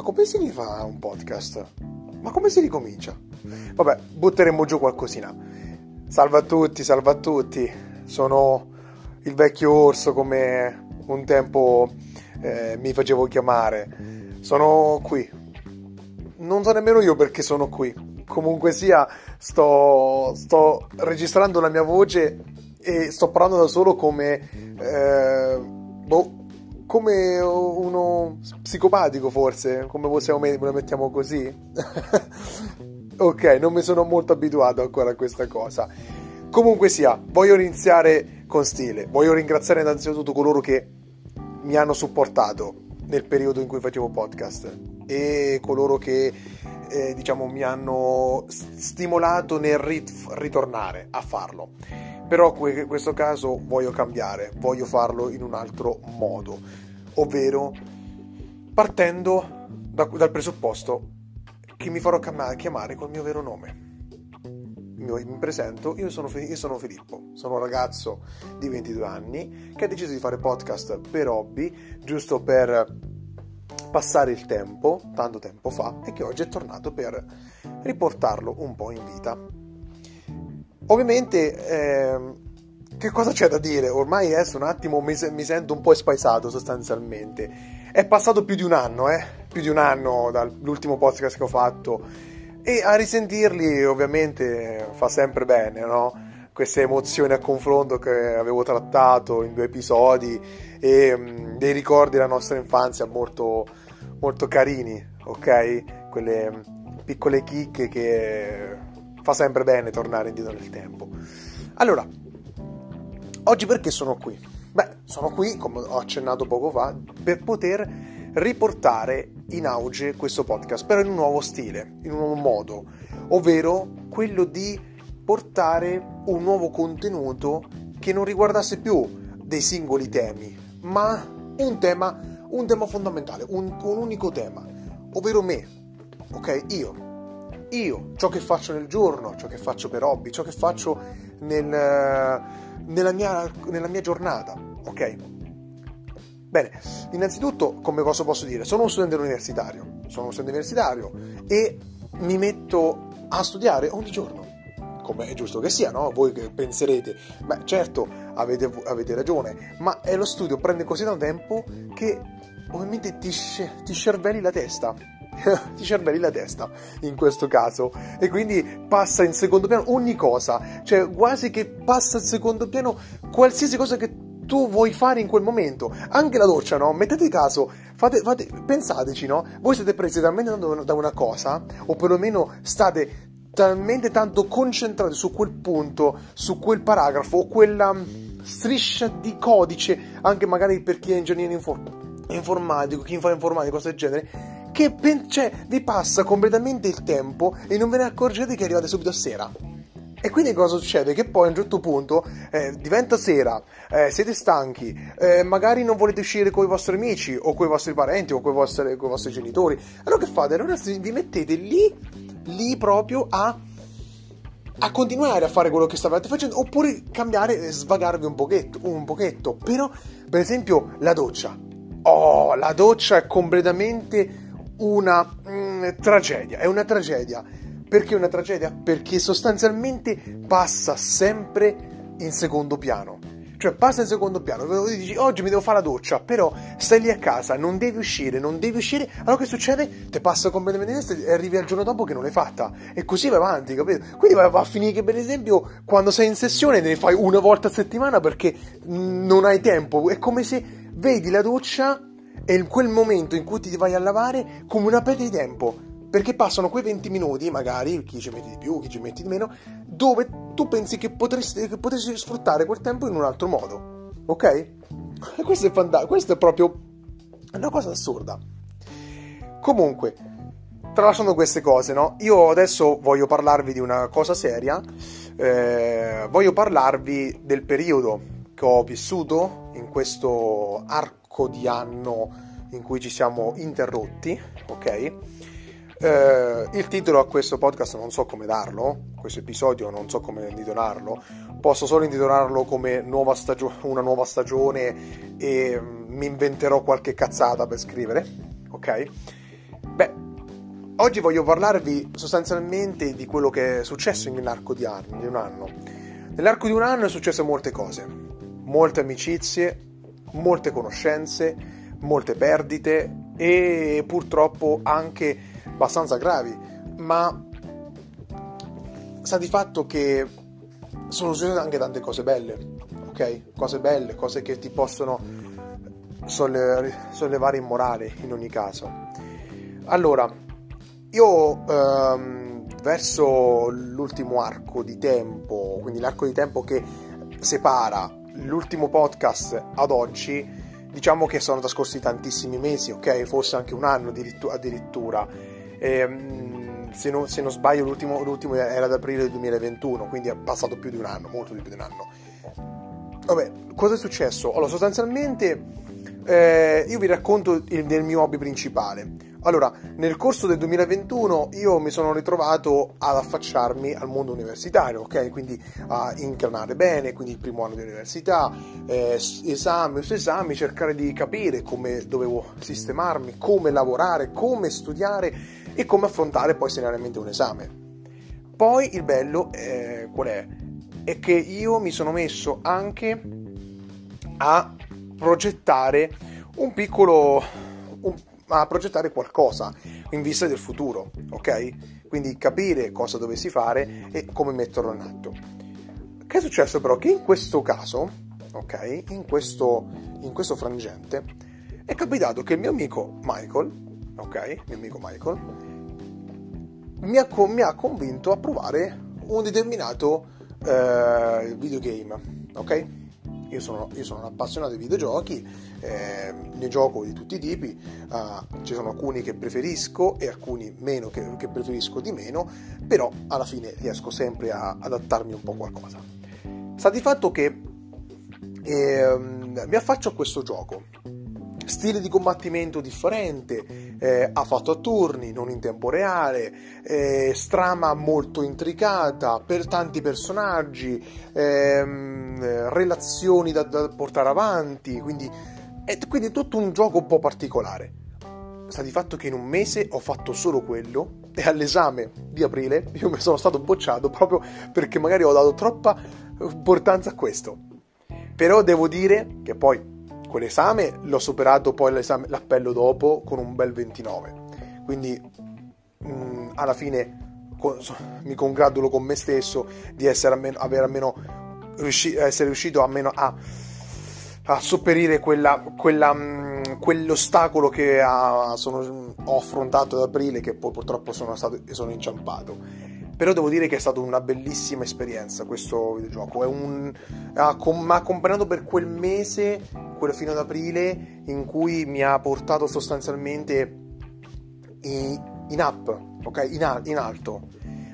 ma come si rifà un podcast? Ma come si ricomincia? Vabbè, butteremo giù qualcosina. Salve a tutti, salve a tutti. Sono il vecchio orso come un tempo eh, mi facevo chiamare. Sono qui. Non so nemmeno io perché sono qui. Comunque sia, sto, sto registrando la mia voce e sto parlando da solo come... Eh, boh, come uno psicopatico forse, come possiamo lo mettiamo così? ok, non mi sono molto abituato ancora a questa cosa. Comunque sia, voglio iniziare con stile. Voglio ringraziare innanzitutto coloro che mi hanno supportato nel periodo in cui facevo podcast e coloro che eh, diciamo mi hanno stimolato nel rit- ritornare a farlo. Però in questo caso voglio cambiare, voglio farlo in un altro modo, ovvero partendo da, dal presupposto che mi farò chiamare col mio vero nome. Mi, presento, io sono, io sono Filippo, sono un ragazzo di 22 anni che ha deciso di fare podcast per hobby, giusto per passare il tempo, tanto tempo fa, e che oggi è tornato per riportarlo un po' in vita. Ovviamente, eh, che cosa c'è da dire? Ormai adesso un attimo mi, mi, sento un po' spaesato sostanzialmente. È passato più di un anno, eh? Più di un anno dall'ultimo podcast che ho fatto. E a risentirli ovviamente fa sempre bene, no? Queste emozioni a confronto che avevo trattato in due episodi e um, dei ricordi della nostra infanzia molto, molto carini, ok? Quelle piccole chicche che fa sempre bene tornare indietro nel tempo. Allora, oggi perché sono qui? Beh, sono qui, come ho accennato poco fa, per poter riportare in auge questo podcast, però in un nuovo stile, in un nuovo modo, ovvero quello di portare un nuovo contenuto che non riguardasse più dei singoli temi, ma un tema, un tema fondamentale, un, un unico tema, ovvero me, ok? Io, io, ciò che faccio nel giorno, ciò che faccio per hobby, ciò che faccio nel, nella, mia, nella mia giornata, ok? Bene, innanzitutto, come cosa posso dire? Sono uno studente universitario, sono uno studente universitario e mi metto a studiare ogni giorno, come è giusto che sia, no? Voi che penserete, beh certo, avete, avete ragione, ma lo studio prende così tanto tempo che ovviamente ti, ti cervelli la testa ti cervelli la testa in questo caso e quindi passa in secondo piano ogni cosa, cioè quasi che passa in secondo piano qualsiasi cosa che tu vuoi fare in quel momento, anche la doccia, no? Mettete caso, fate, fate, pensateci, no? Voi siete presi talmente tanto da una cosa, o perlomeno state talmente tanto concentrati su quel punto, su quel paragrafo, o quella mm, striscia di codice, anche magari per chi è ingegnere informatico, chi fa informatica, cose del genere, che cioè, vi passa completamente il tempo e non ve ne accorgete che arrivate subito a sera. E quindi cosa succede? Che poi a un certo punto eh, diventa sera, eh, siete stanchi, eh, magari non volete uscire con i vostri amici o con i vostri parenti o con i vostri, con i vostri genitori. Allora che fate? Allora vi mettete lì, lì proprio a, a continuare a fare quello che stavate facendo oppure cambiare svagarvi un pochetto, un pochetto. Però, per esempio, la doccia. Oh, la doccia è completamente una mm, tragedia, è una tragedia. Perché una tragedia? Perché sostanzialmente passa sempre in secondo piano. Cioè passa in secondo piano, dici oggi mi devo fare la doccia, però stai lì a casa, non devi uscire, non devi uscire, allora che succede? Ti passa completamente e arrivi al giorno dopo che non l'hai fatta. E così vai avanti, capito? Quindi va a finire che per esempio quando sei in sessione ne fai una volta a settimana perché non hai tempo. È come se vedi la doccia è quel momento in cui ti vai a lavare come una perdita di tempo. Perché passano quei 20 minuti, magari chi ci metti di più, chi ci metti di meno, dove tu pensi che potresti, che potresti sfruttare quel tempo in un altro modo. Ok? Questo è fantastico, questo è proprio una cosa assurda. Comunque, tralasciando queste cose, no? Io adesso voglio parlarvi di una cosa seria. Eh, voglio parlarvi del periodo che ho vissuto in questo arco arco di anno in cui ci siamo interrotti, ok? Eh, il titolo a questo podcast non so come darlo, questo episodio non so come intitolarlo, posso solo intitolarlo come nuova stagio- una nuova stagione e mi inventerò qualche cazzata per scrivere, ok? Beh, oggi voglio parlarvi sostanzialmente di quello che è successo nell'arco di, anni, di un anno. Nell'arco di un anno è successo molte cose, molte amicizie, molte conoscenze, molte perdite e purtroppo anche abbastanza gravi, ma sta di fatto che sono successe anche tante cose belle, ok? Cose belle, cose che ti possono sollevare in morale in ogni caso. Allora, io ehm, verso l'ultimo arco di tempo, quindi l'arco di tempo che separa l'ultimo podcast ad oggi, diciamo che sono trascorsi tantissimi mesi, ok? Forse anche un anno addirittura. E, ehm, se non, se non sbaglio l'ultimo, l'ultimo, era ad aprile del 2021, quindi è passato più di un anno, molto più di un anno. Vabbè, cosa è successo? Allora, sostanzialmente eh, io vi racconto il, del mio hobby principale. Allora, nel corso del 2021 io mi sono ritrovato ad affacciarmi al mondo universitario, ok? Quindi a incarnare bene, quindi il primo anno di università, eh, esami su esami, cercare di capire come dovevo sistemarmi, come lavorare, come studiare e come affrontare poi seriamente un esame. Poi il bello eh, qual è? È che io mi sono messo anche a progettare un piccolo un, a progettare qualcosa in vista del futuro, ok? Quindi capire cosa dovessi fare e come metterlo in atto. Che è successo però? Che in questo caso, ok? In questo, in questo frangente è capitato che il mio amico Michael ok? Mio amico Michael, mi ha, mi ha convinto a provare un determinato eh, videogame, ok? Io sono, io sono, un appassionato di videogiochi, eh, ne gioco di tutti i tipi, uh, ci sono alcuni che preferisco e alcuni meno che, che, preferisco di meno, però alla fine riesco sempre a adattarmi un po' a qualcosa. Sta di fatto che eh, mi affaccio a questo gioco, stile di combattimento differente, eh, ha fatto a turni, non in tempo reale, eh, strama molto intricata, per tanti personaggi, ehm, relazioni da, da, portare avanti, quindi è, quindi è tutto un gioco un po' particolare. Sta di fatto che in un mese ho fatto solo quello e all'esame di aprile io mi sono stato bocciato proprio perché magari ho dato troppa importanza a questo. Però devo dire che poi quell'esame l'ho superato poi l'appello dopo con un bel 29 quindi mh, mm, alla fine con, mi congratulo con me stesso di essere almeno, aver almeno riusci, essere riuscito almeno a, a sopperire quella, quella, mh, mm, quell'ostacolo che ha, sono, ho affrontato ad aprile che poi purtroppo sono, stato, sono inciampato però devo dire che è stata una bellissima esperienza questo videogioco. Un, ha, mi ha accompagnato per quel mese, quello fino ad aprile, in cui mi ha portato sostanzialmente in, in up, ok? In, in alto.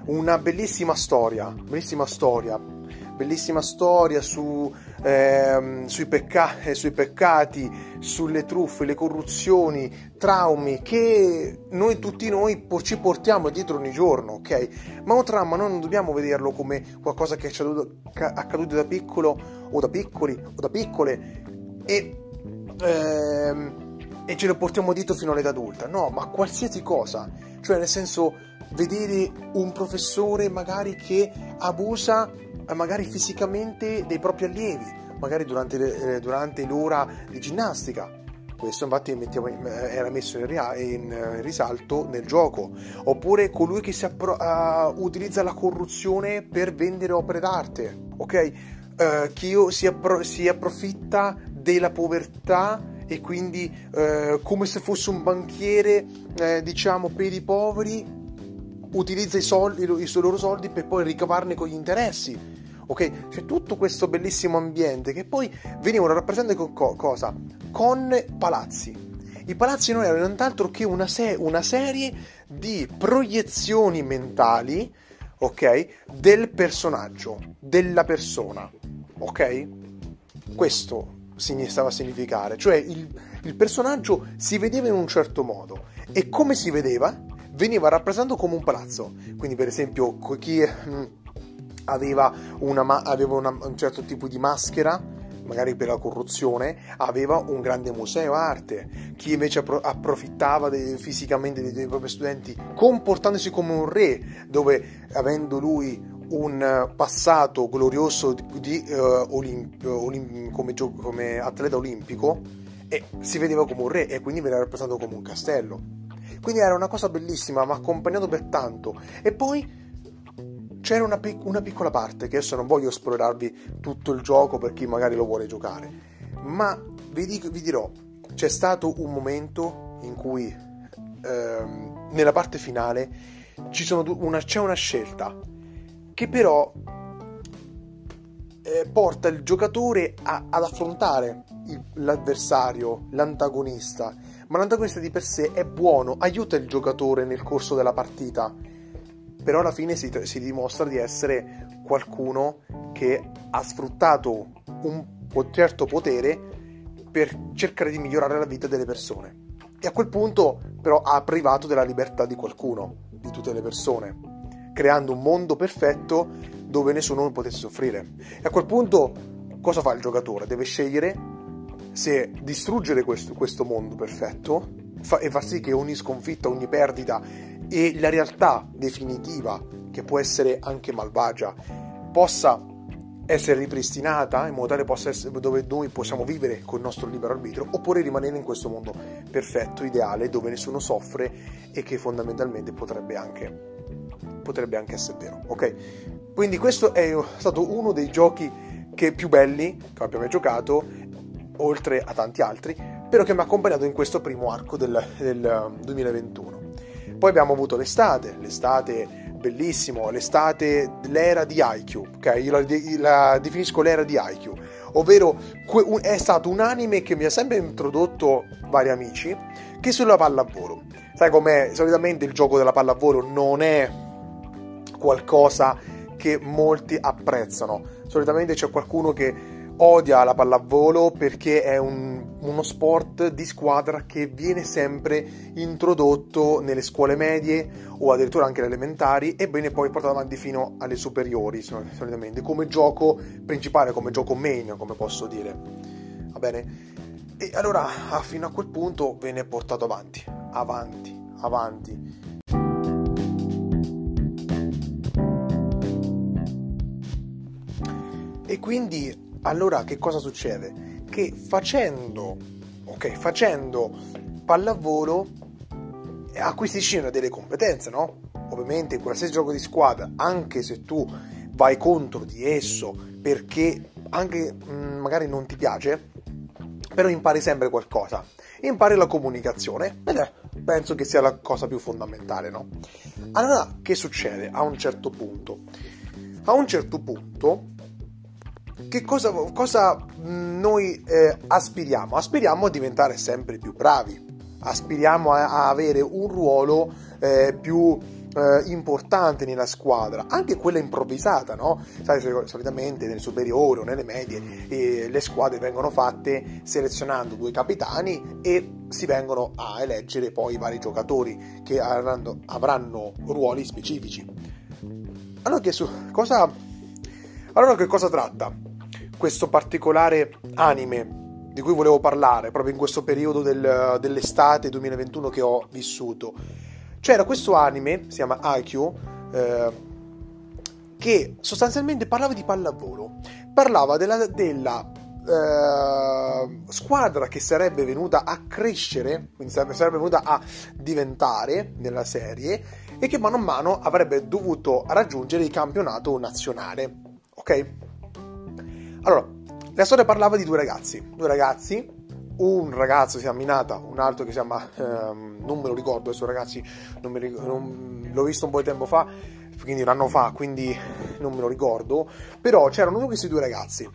Una bellissima storia, bellissima storia, bellissima storia su, ehm, sui, pecca- eh, sui, peccati, sulle truffe, le corruzioni, traumi che noi tutti noi ci portiamo dietro ogni giorno, ok? Ma un trauma noi non dobbiamo vederlo come qualcosa che è accaduto, da piccolo o da piccoli o da piccole e, ehm, e ce lo portiamo dietro fino all'età adulta, no, ma qualsiasi cosa, cioè nel senso vedere un professore magari che abusa magari fisicamente dei propri allievi, magari durante, eh, durante l'ora di ginnastica. Questo infatti mettiamo, eh, era messo in, in, risalto nel gioco. Oppure colui che appro- uh, utilizza la corruzione per vendere opere d'arte. Ok? Uh, chi si, appro- si, approfitta della povertà e quindi uh, come se fosse un banchiere, diciamo, per i poveri, utilizza i, soldi, i, loro soldi per poi ricavarne con gli interessi ok? C'è tutto questo bellissimo ambiente che poi venivano rappresentati con co- cosa? Con palazzi. I palazzi non erano nient'altro che una, se- una serie di proiezioni mentali, ok? Del personaggio, della persona, ok? Questo stava a significare, cioè il, il personaggio si vedeva in un certo modo e come si vedeva veniva rappresentato come un palazzo. Quindi, per esempio, chi aveva, una, aveva una, un certo tipo di maschera, magari per la corruzione, aveva un grande museo arte. Chi invece approfittava dei, fisicamente dei, dei propri studenti, comportandosi come un re, dove avendo lui un passato glorioso di, di uh, olimp, olimp, come, come, atleta olimpico e si vedeva come un re e quindi veniva rappresentato come un castello. Quindi era una cosa bellissima, ma accompagnato per tanto. E poi c'era una, pic- una piccola parte che adesso non voglio spoilerarvi tutto il gioco per chi magari lo vuole giocare, ma vi, dico, vi dirò, c'è stato un momento in cui ehm, nella parte finale una, c'è una scelta che però eh, porta il giocatore a, ad affrontare il, l'avversario, l'antagonista, ma l'antagonista di per sé è buono, aiuta il giocatore nel corso della partita però alla fine si, si dimostra di essere qualcuno che ha sfruttato un certo potere per cercare di migliorare la vita delle persone. E a quel punto però ha privato della libertà di qualcuno, di tutte le persone, creando un mondo perfetto dove nessuno potesse soffrire. E a quel punto cosa fa il giocatore? Deve scegliere se distruggere questo, questo mondo perfetto fa, e far sì che ogni sconfitta, ogni perdita e la realtà definitiva, che può essere anche malvagia, possa essere ripristinata in modo tale essere dove noi possiamo vivere con il nostro libero arbitrio oppure rimanere in questo mondo perfetto, ideale, dove nessuno soffre e che fondamentalmente potrebbe anche, potrebbe anche essere vero. Ok? Quindi questo è stato uno dei giochi che più belli che abbia mai giocato, oltre a tanti altri, però che mi ha accompagnato in questo primo arco del, del 2021. Poi abbiamo avuto l'estate, l'estate bellissimo, l'estate, l'era di IQ, ok? Io la, la definisco l'era di IQ, ovvero è stato un anime che mi ha sempre introdotto vari amici che sulla pallavolo. Sai com'è? Solitamente il gioco della pallavolo non è qualcosa che molti apprezzano. Solitamente c'è qualcuno che odia la pallavolo perché è un, uno sport di squadra che viene sempre introdotto nelle scuole medie o addirittura anche alle elementari e viene poi portato avanti fino alle superiori solitamente come gioco principale, come gioco main, come posso dire. Va bene? E allora fino a quel punto viene portato avanti, avanti, avanti. E quindi allora che cosa succede? Che facendo, ok, facendo pallavolo acquisisci delle competenze, no? Ovviamente in qualsiasi gioco di squadra, anche se tu vai contro di esso perché anche mh, mm, magari non ti piace, però impari sempre qualcosa. Impari la comunicazione ed è, penso che sia la cosa più fondamentale, no? Allora, che succede a un certo punto? A un certo punto che cosa, cosa noi eh, aspiriamo? Aspiriamo a diventare sempre più bravi, aspiriamo a, a avere un ruolo eh, più eh, importante nella squadra, anche quella improvvisata, no? Sai, solitamente nelle superiori o nelle medie eh, le squadre vengono fatte selezionando due capitani e si vengono a eleggere poi i vari giocatori che avranno, avranno ruoli specifici. Allora, che su, cosa, allora che cosa tratta? questo particolare anime di cui volevo parlare proprio in questo periodo del, dell'estate 2021 che ho vissuto. C'era questo anime, si chiama IQ, eh, che sostanzialmente parlava di pallavolo, parlava della, della eh, squadra che sarebbe venuta a crescere, quindi sarebbe venuta a diventare nella serie e che mano a mano avrebbe dovuto raggiungere il campionato nazionale. Ok? Allora, la storia parlava di due ragazzi, due ragazzi, un ragazzo si chiama Minata, un altro che si chiama, ehm, non me lo ricordo adesso ragazzi, non mi, non, l'ho visto un po' di tempo fa, quindi un anno fa, quindi non me lo ricordo, però c'erano questi due ragazzi.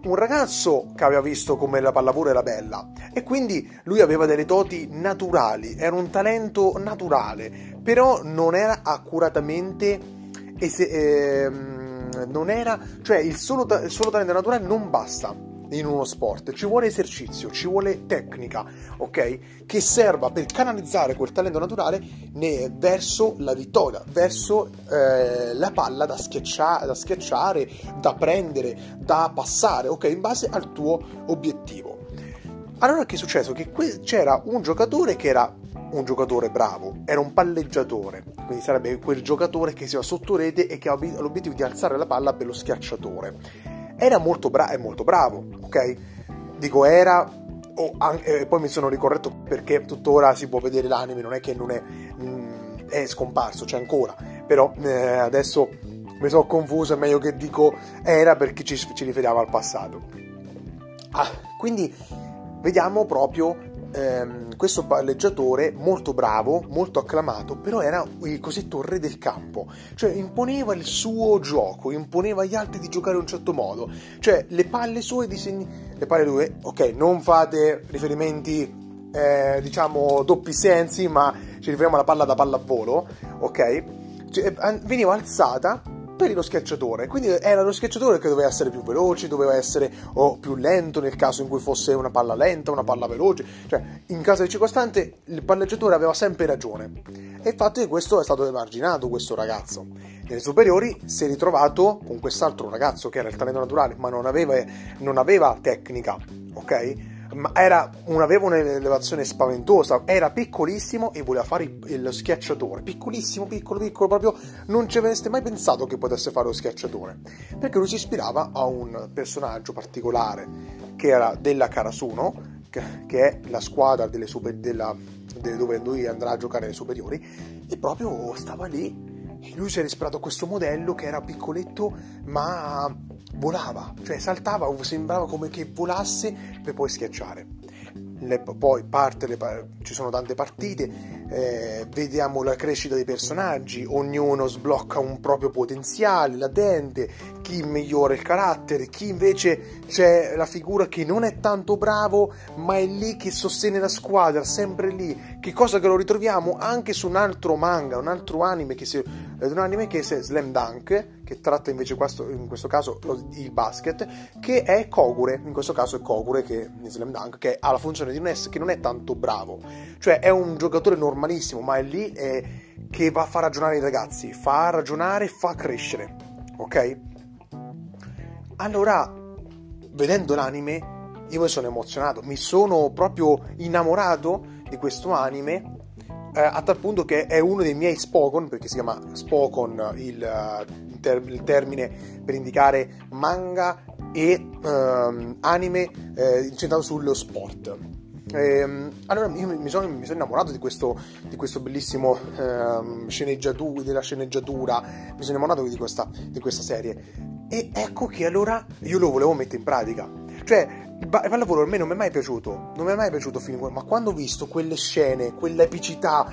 Un ragazzo che aveva visto come la pallavolo era bella e quindi lui aveva delle doti naturali, era un talento naturale, però non era accuratamente... Ese, ehm, non era, cioè il solo, il solo talento naturale non basta. in uno sport, ci vuole esercizio, ci vuole tecnica, ok? Che serva per canalizzare quel talento naturale verso la vittoria, verso eh, la palla da, schiaccia, da schiacciare, da prendere, da passare, ok? In base al tuo obiettivo. Allora che è successo? Che que- c'era un giocatore che era un giocatore bravo, era un palleggiatore, quindi sarebbe quel giocatore che si va sotto rete e che ha l'obiettivo di alzare la palla per lo schiacciatore. Era molto, bra- molto bravo, ok? Dico era, oh, anche, eh, poi mi sono ricorretto perché tuttora si può vedere l'anime, non è che non è, mh, mm, è scomparso, c'è ancora, però eh, adesso mi sono confuso, è meglio che dico era perché ci, ci riferiamo al passato. Ah, quindi vediamo proprio ehm, questo palleggiatore molto bravo, molto acclamato, però era il cosiddetto re del campo, cioè imponeva il suo gioco, imponeva agli altri di giocare in un certo modo, cioè le palle sue disegni, le palle sue, ok, non fate riferimenti eh, diciamo doppi sensi, ma ci riferiamo alla palla da pallavolo, ok? Cioè, veniva alzata per lo schiacciatore. Quindi era lo schiacciatore che doveva essere più veloce, doveva essere o più lento nel caso in cui fosse una palla lenta, una palla veloce. Cioè, in caso di circostante, il palleggiatore aveva sempre ragione. E infatti questo è stato emarginato, questo ragazzo. Nelle superiori si è ritrovato con quest'altro ragazzo che era il talento naturale, ma non aveva, non aveva tecnica, ok? Ma era un, aveva un'elevazione spaventosa, era piccolissimo e voleva fare il, lo schiacciatore, piccolissimo, piccolo, piccolo, proprio non ci avreste mai pensato che potesse fare lo schiacciatore, perché lui si ispirava a un personaggio particolare che era della Karasuno, che, che è la squadra delle super, della, delle, dove lui andrà a giocare alle superiori, e proprio stava lì. E lui si era ispirato a questo modello che era piccoletto ma volava, cioè saltava, sembrava come che volasse per poi schiacciare. Le, poi parte le, ci sono tante partite, eh, vediamo la crescita dei personaggi, ognuno sblocca un proprio potenziale latente, chi migliora il carattere, chi invece c'è la figura che non è tanto bravo, ma è lì che sostiene la squadra, sempre lì. Che cosa che lo ritroviamo anche su un altro manga, un altro anime che si, un anime che è Slam Dunk, che tratta invece questo, in questo caso il basket, che è Kogure, in questo caso è Kogure che in Slam Dunk, che ha la funzione di un S che non è tanto bravo, cioè è un giocatore normalissimo, ma è lì è, che va a far ragionare i ragazzi, fa ragionare, fa crescere, ok? Allora, vedendo l'anime, io mi sono emozionato, mi sono proprio innamorato di questo anime eh, a tal punto che è uno dei miei Spokon, perché si chiama Spokon il, ter- il termine per indicare manga e um, anime eh, incentrato sullo sport. Ehm, allora io mi sono, mi sono, innamorato di questo, di questo bellissimo ehm, sceneggiatura, della sceneggiatura, mi sono innamorato di questa, di questa serie. E ecco che allora io lo volevo mettere in pratica. Cioè, il pallavolo a me non mi è mai piaciuto, non mi è mai piaciuto fino a ma quando ho visto quelle scene, quell'epicità,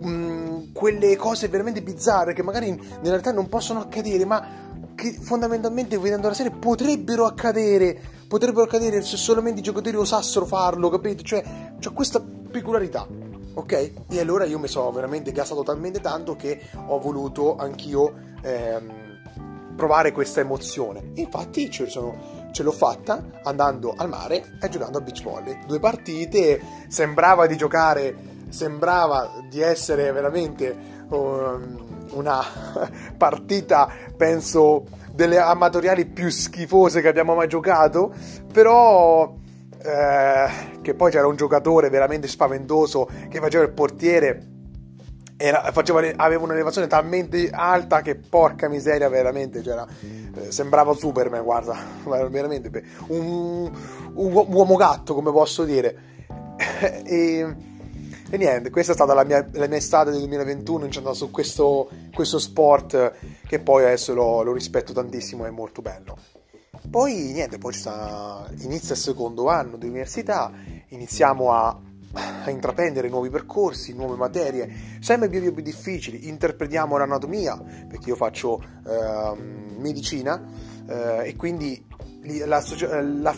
mh, mm, quelle cose veramente bizzarre che magari in realtà non possono accadere, ma che fondamentalmente vedendo la serie potrebbero accadere, potrebbero accadere se solamente i giocatori osassero farlo, capito? Cioè, c'è questa peculiarità, ok? E allora io mi sono veramente gasato talmente tanto che ho voluto anch'io ehm, provare questa emozione. Infatti ce, sono, ce l'ho fatta andando al mare e giocando a beach volley. Due partite, sembrava di giocare sembrava di essere veramente um, una partita, penso, delle amatoriali più schifose che abbiamo mai giocato, però eh, che poi c'era un giocatore veramente spaventoso che faceva il portiere. Era, faceva, aveva un'elevazione talmente alta che porca miseria, veramente. C'era, eh, sembrava Superman, guarda, veramente un, un uomo gatto, come posso dire. e e niente, questa è stata la mia, la mia estate del 2021 incentrata su questo, questo, sport che poi adesso lo, lo rispetto tantissimo, è molto bello. Poi niente, poi sta, inizia il secondo anno di università, iniziamo a, a intraprendere nuovi percorsi, nuove materie, sempre più, più difficili, interpretiamo l'anatomia, perché io faccio eh, medicina eh, e quindi la, la,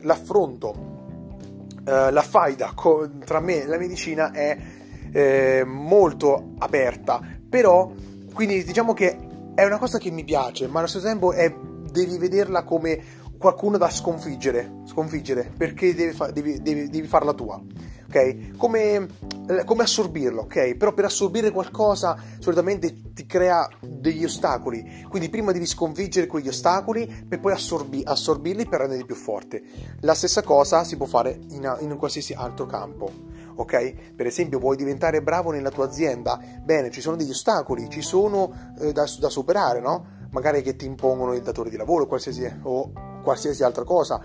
l'affronto eh, la faida co- tra me e la medicina è eh, molto aperta, però quindi diciamo che è una cosa che mi piace, ma allo stesso tempo è, devi vederla come qualcuno da sconfiggere, sconfiggere perché devi, fa- devi, devi, devi farla tua ok? Come, come, assorbirlo, ok? Però per assorbire qualcosa solitamente ti crea degli ostacoli, quindi prima devi sconfiggere quegli ostacoli per poi assorbi- assorbirli per renderli più forti. La stessa cosa si può fare in, in qualsiasi altro campo, ok? Per esempio vuoi diventare bravo nella tua azienda? Bene, ci sono degli ostacoli, ci sono eh, da, da superare, no? Magari che ti impongono il datore di lavoro qualsiasi, o qualsiasi altra cosa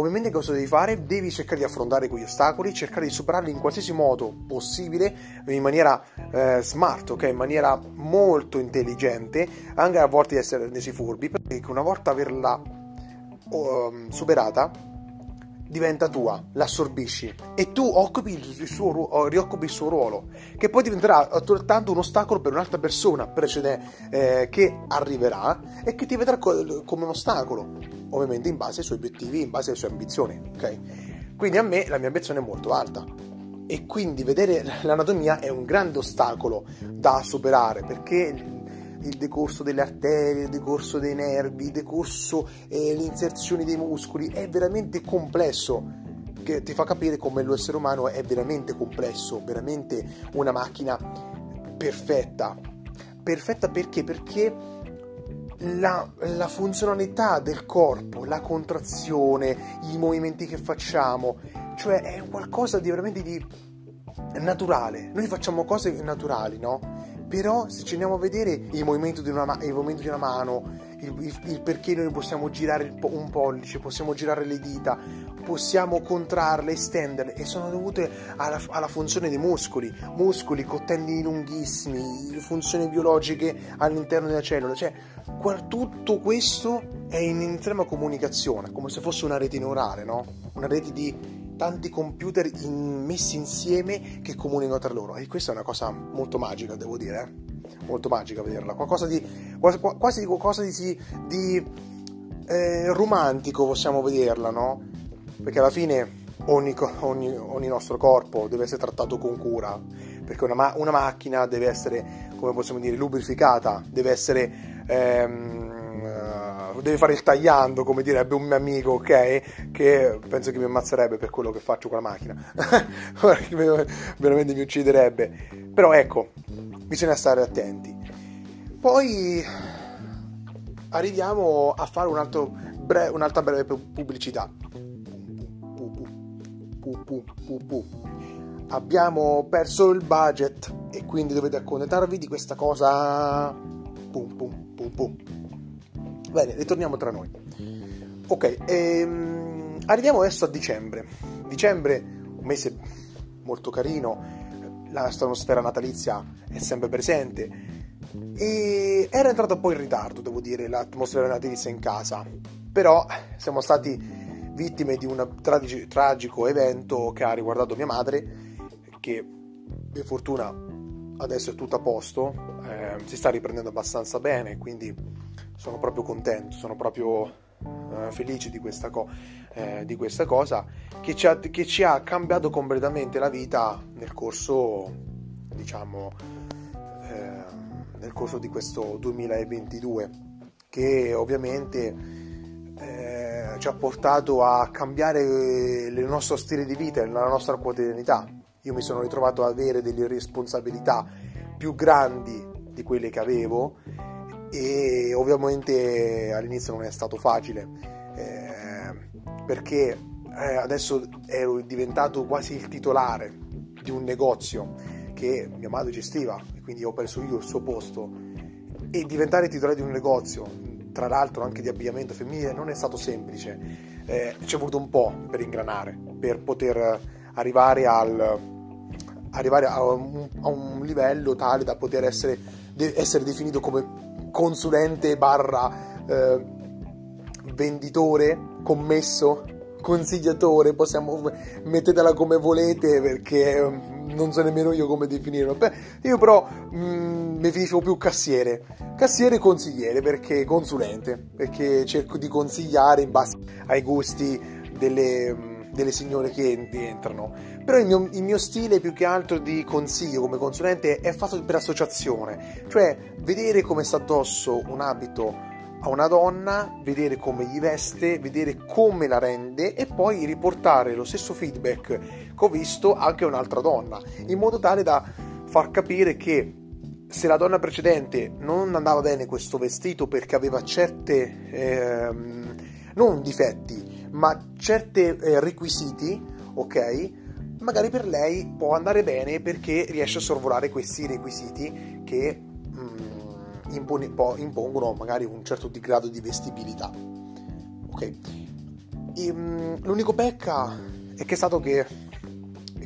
Ovviamente cosa devi fare? Devi cercare di affrontare quegli ostacoli, cercare di superarli in qualsiasi modo possibile, in maniera eh, smart, ok? In maniera molto intelligente, anche a volte di essere resi furbi, perché una volta averla uh, superata diventa tua, l'assorbisci e tu occupi il suo, rioccupi il suo ruolo, che poi diventerà altrettanto un ostacolo per un'altra persona precede, eh, che arriverà e che ti vedrà co- come un ostacolo, ovviamente in base ai suoi obiettivi, in base alle sue ambizioni, ok? Quindi a me la mia ambizione è molto alta e quindi vedere l'anatomia è un grande ostacolo da superare perché il decorso delle arterie, il decorso dei nervi, il decorso eh, le inserzioni dei muscoli, è veramente complesso che ti fa capire come l'essere umano è veramente complesso, veramente una macchina perfetta. Perfetta perché? Perché la, la, funzionalità del corpo, la contrazione, i movimenti che facciamo, cioè è qualcosa di veramente di naturale. Noi facciamo cose naturali, no? Però se ci andiamo a vedere il movimento di una, movimento di una mano, il, il, il, perché noi possiamo girare un pollice, possiamo girare le dita, possiamo contrarle, estenderle e sono dovute alla, alla funzione dei muscoli, muscoli con tendini lunghissimi, funzioni biologiche all'interno della cellula, cioè tutto questo è in estrema comunicazione, come se fosse una rete neurale, no? Una rete di tanti computer in, messi insieme che comunicano tra loro e questa è una cosa molto magica devo dire eh? molto magica vederla qualcosa di quasi, qualcosa di, di eh, romantico possiamo vederla no? perché alla fine ogni, ogni, ogni, nostro corpo deve essere trattato con cura perché una, una macchina deve essere come possiamo dire lubrificata deve essere ehm, deve fare il tagliando, come direbbe un mio amico, ok? Che penso che mi ammazzerebbe per quello che faccio con la macchina. Veramente mi ucciderebbe. Però ecco, bisogna stare attenti. Poi arriviamo a fare un altro bre- un'altra breve pubblicità. Abbiamo perso il budget e quindi dovete accontentarvi di questa cosa. Pum pum pum pum. Bene, ritorniamo tra noi. Ok, ehm, arriviamo adesso a dicembre. Dicembre, un mese molto carino, la atmosfera natalizia è sempre presente e era entrata un po' in ritardo, devo dire, l'atmosfera natalizia in casa, però siamo stati vittime di un tragi- tragico evento che ha riguardato mia madre, che per fortuna adesso è tutto a posto, eh, si sta riprendendo abbastanza bene, quindi sono proprio contento, sono proprio uh, felice di questa, co- eh, di questa, cosa che ci, ha, che ci, ha, cambiato completamente la vita nel corso, diciamo, eh, nel corso di questo 2022, che ovviamente eh, ci ha portato a cambiare il nostro stile di vita, la nostra quotidianità. Io mi sono ritrovato ad avere delle responsabilità più grandi di quelle che avevo e ovviamente all'inizio non è stato facile eh, perché adesso ero diventato quasi il titolare di un negozio che mia madre gestiva e quindi ho preso io il suo posto. E diventare titolare di un negozio tra l'altro anche di abbigliamento femminile non è stato semplice. Eh, ci è voluto un po' per ingranare per poter arrivare al arrivare a un, a un livello tale da poter essere, essere definito come consulente barra eh, venditore, commesso, consigliatore, possiamo mettetela come volete perché mm, non so nemmeno io come definirlo. Beh, io però mh, mm, mi definisco più cassiere, cassiere e consigliere perché consulente, perché cerco di consigliare in base ai gusti delle mm, delle signore che entrano. Però il mio, il mio, stile più che altro di consiglio come consulente è fatto per associazione, cioè vedere come sta addosso un abito a una donna, vedere come gli veste, vedere come la rende e poi riportare lo stesso feedback che ho visto anche a un'altra donna, in modo tale da far capire che se la donna precedente non andava bene questo vestito perché aveva certe ehm, non difetti, ma certi eh, requisiti, ok? Magari per lei può andare bene perché riesce a sorvolare questi requisiti che impone, impongono magari un certo grado di vestibilità. Ok. E, um, l'unico pecca è che è stato che,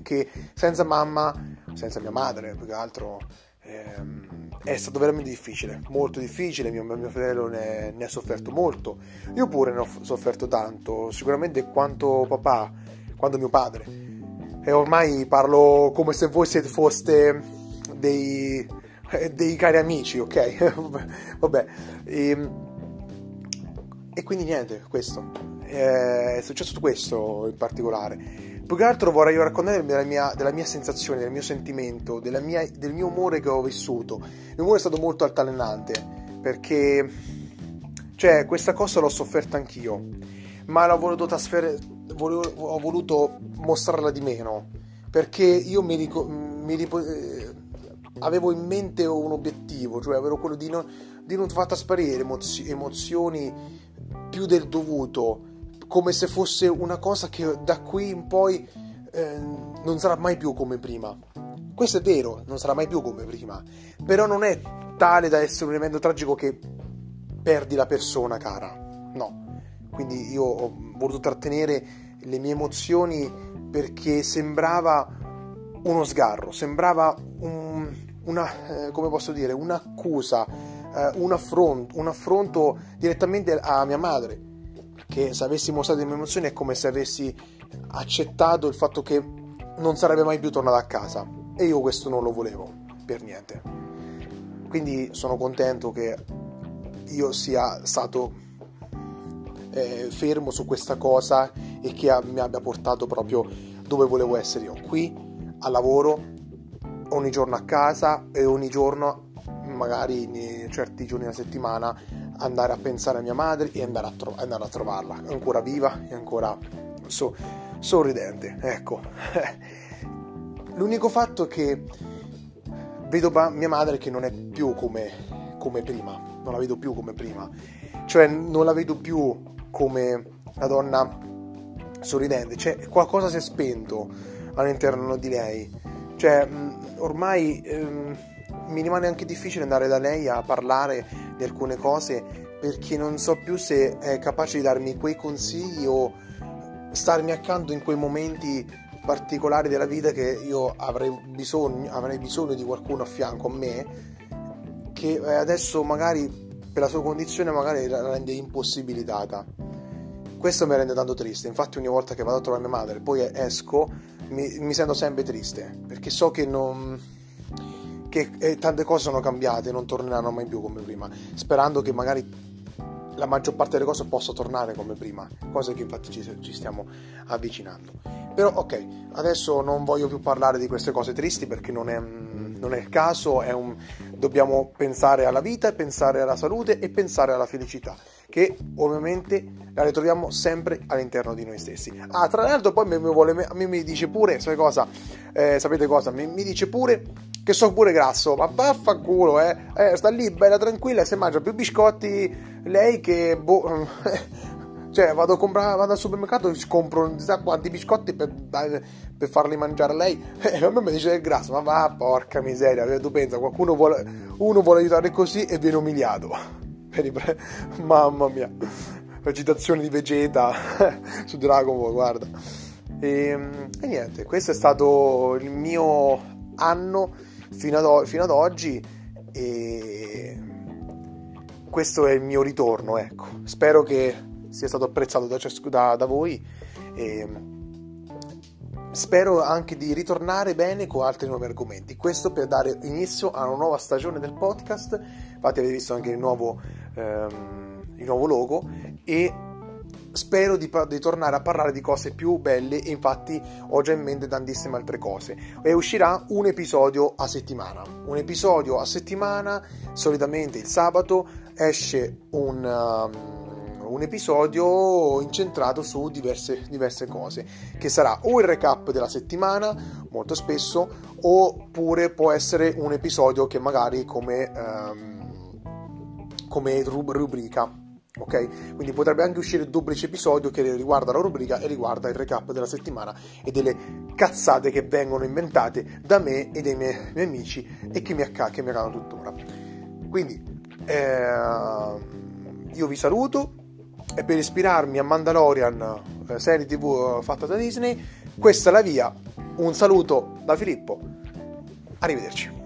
che, senza mamma, senza mia madre, più che altro, ehm, è stato veramente difficile, molto difficile. Mio, mio fratello ne, ne, ha sofferto molto. Io pure ne ho sofferto tanto, sicuramente quanto papà, quanto mio padre. E ormai parlo come se voi siete foste dei eh, dei cari amici, ok? Vabbè. E, ehm, e, quindi niente, questo. Eh, è successo questo in particolare. Più che altro vorrei raccontare della mia, della mia sensazione, del mio sentimento, mia, del mio umore che ho vissuto. Il mio umore è stato molto altalenante perché, cioè, questa cosa l'ho sofferta anch'io, ma l'ho voluto trasferire, ho voluto mostrarla di meno perché io mi, ricordo mi, avevo in mente un obiettivo, cioè avevo quello di non, di non far trasparire emozio, emozioni più del dovuto, come se fosse una cosa che da qui in poi eh, non sarà mai più come prima. Questo è vero, non sarà mai più come prima, però non è tale da essere un evento tragico che perdi la persona cara, no. Quindi io ho voluto trattenere le mie emozioni perché sembrava uno sgarro, sembrava un, una, eh, come posso dire, un'accusa, eh, un, affronto, un affronto direttamente a mia madre, perché se avessi mostrato le mie emozioni è come se avessi accettato il fatto che non sarebbe mai più tornato a casa e io questo non lo volevo per niente. Quindi sono contento che io sia stato eh, fermo su questa cosa e che mi abbia portato proprio dove volevo essere io, qui al lavoro ogni giorno a casa e ogni giorno, magari in certi giorni della settimana, andare a pensare a mia madre e andare a, tro- andare a trovarla, ancora viva e ancora so- sorridente. Ecco, l'unico fatto è che vedo mia madre che non è più come, come prima, non la vedo più come prima, cioè non la vedo più come una donna sorridente, cioè qualcosa si è spento all'interno di lei. Cioè, ormai ehm, mi rimane anche difficile andare da lei a parlare di alcune cose perché non so più se è capace di darmi quei consigli o starmi accanto in quei momenti particolari della vita che io avrei bisogno, avrei bisogno di qualcuno a fianco a me che eh, adesso magari per la sua condizione magari la rende impossibilitata. Questo mi rende tanto triste. Infatti ogni volta che vado a trovare mia madre poi esco mi, mi sento sempre triste perché so che non che eh, tante cose sono cambiate e non torneranno mai più come prima sperando che magari la maggior parte delle cose possa tornare come prima cosa che infatti ci, ci stiamo avvicinando. Però ok adesso non voglio più parlare di queste cose tristi perché non è, non è il caso è un, dobbiamo pensare alla vita pensare alla salute e pensare alla felicità che ovviamente la ritroviamo sempre all'interno di noi stessi. Ah, tra l'altro poi mi, vuole, a me mi dice pure, cosa, eh, sapete cosa, mi, mi, dice pure che so pure grasso, ma vaffanculo, eh, eh, sta lì bella tranquilla e se mangia più biscotti lei che, boh, cioè vado, a comprare, vado al supermercato e compro non sa quanti biscotti per, per farli mangiare lei. E a me mi dice che è grasso ma va porca miseria tu pensa qualcuno vuole uno vuole aiutare così e viene umiliato. Mamma mia, la di Vegeta su Dragon Ball, guarda. E, ehm, e, niente, questo è stato il mio anno fino ad, fino ad oggi e questo è il mio ritorno, ecco. Spero che sia stato apprezzato da, da, da voi e spero anche di ritornare bene con altri nuovi argomenti. Questo per dare inizio a una nuova stagione del podcast. Infatti avete visto anche il nuovo, ehm, il nuovo logo e spero di, di, tornare a parlare di cose più belle e infatti ho già in mente tantissime altre cose. E uscirà un episodio a settimana. Un episodio a settimana solitamente il sabato esce un, um, un episodio incentrato su diverse, diverse cose che sarà o il recap della settimana molto spesso oppure può essere un episodio che magari come, um, come rubrica Ok? Quindi potrebbe anche uscire il duplice episodio che riguarda la rubrica e riguarda il recap della settimana e delle cazzate che vengono inventate da me e dai miei, miei amici e che mi, acc- che mi accadono tuttora. Quindi eh, io vi saluto e per ispirarmi a Mandalorian, eh, serie tv fatta da Disney, questa è la via. Un saluto da Filippo. Arrivederci.